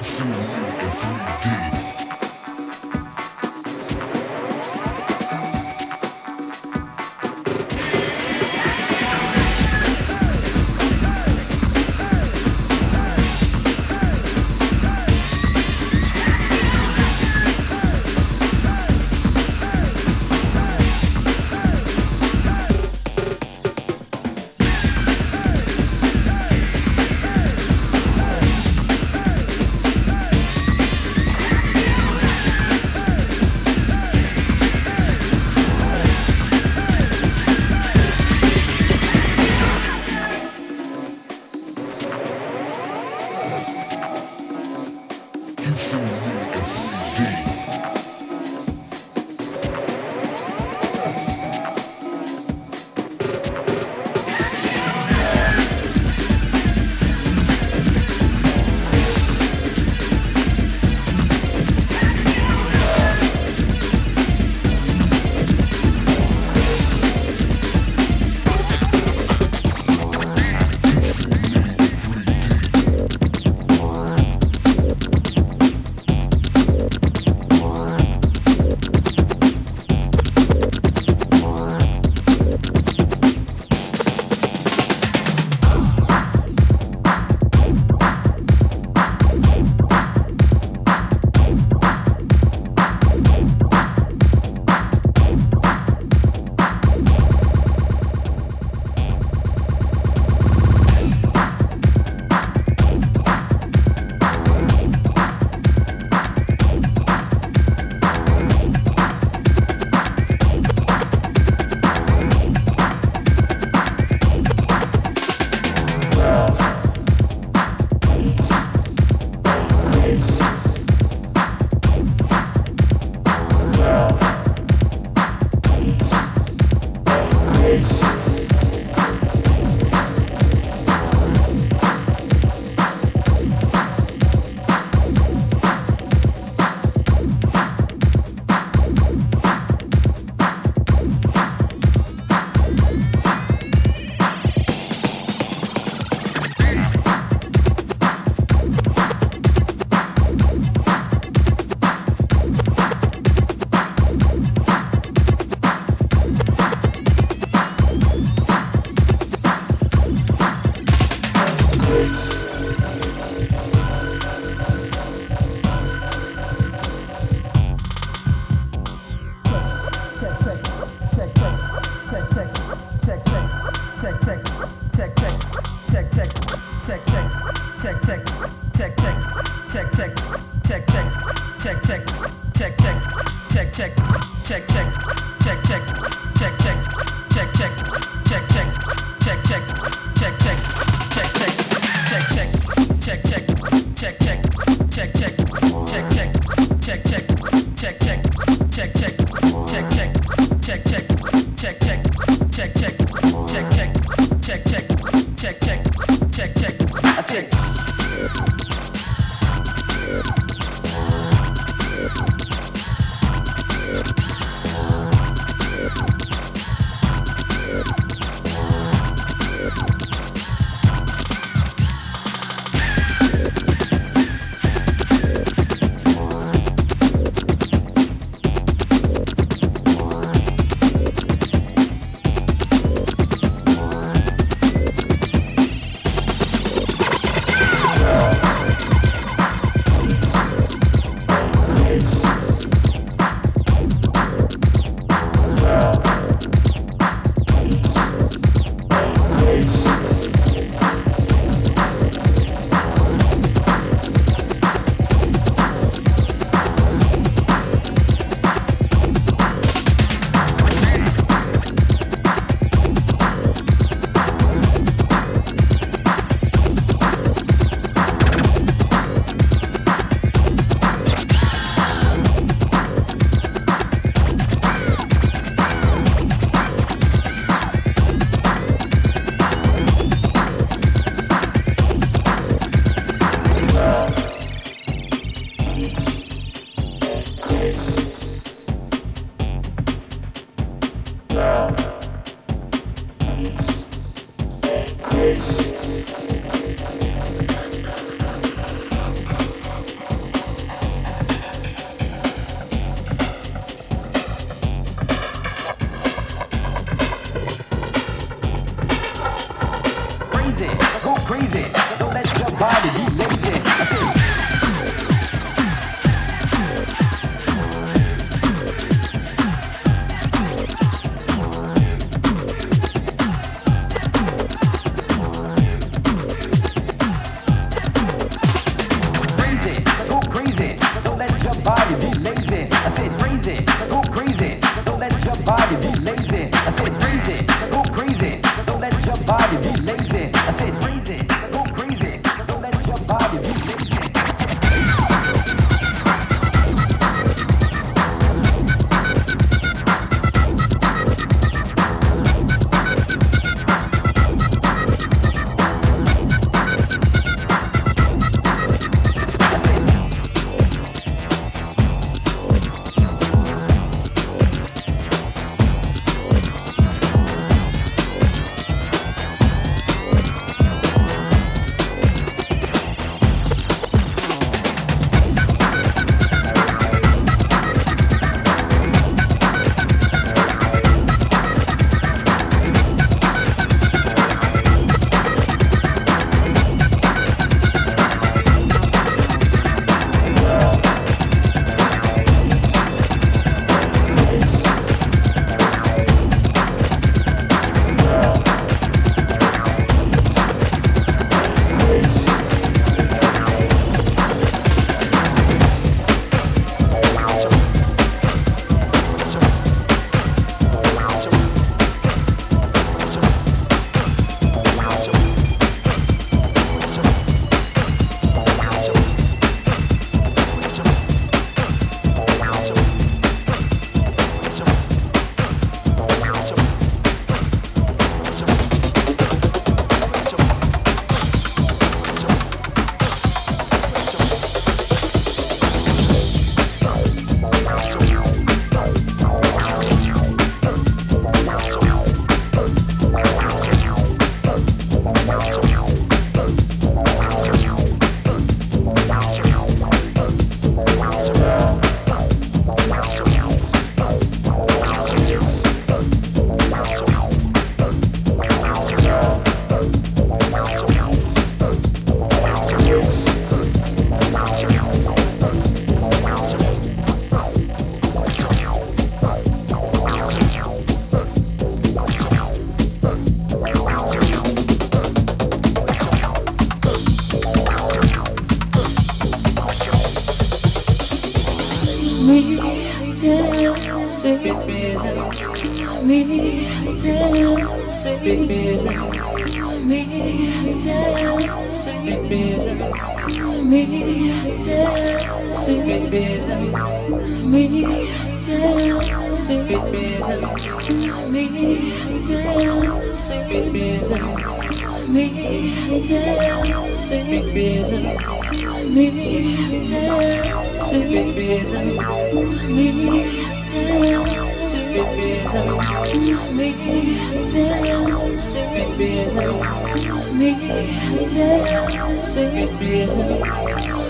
consumed. rhythm, me dancing rhythm, me dancing rhythm, me dancing rhythm, me dancing rhythm, me dancing rhythm, me dancing rhythm, me dancing rhythm.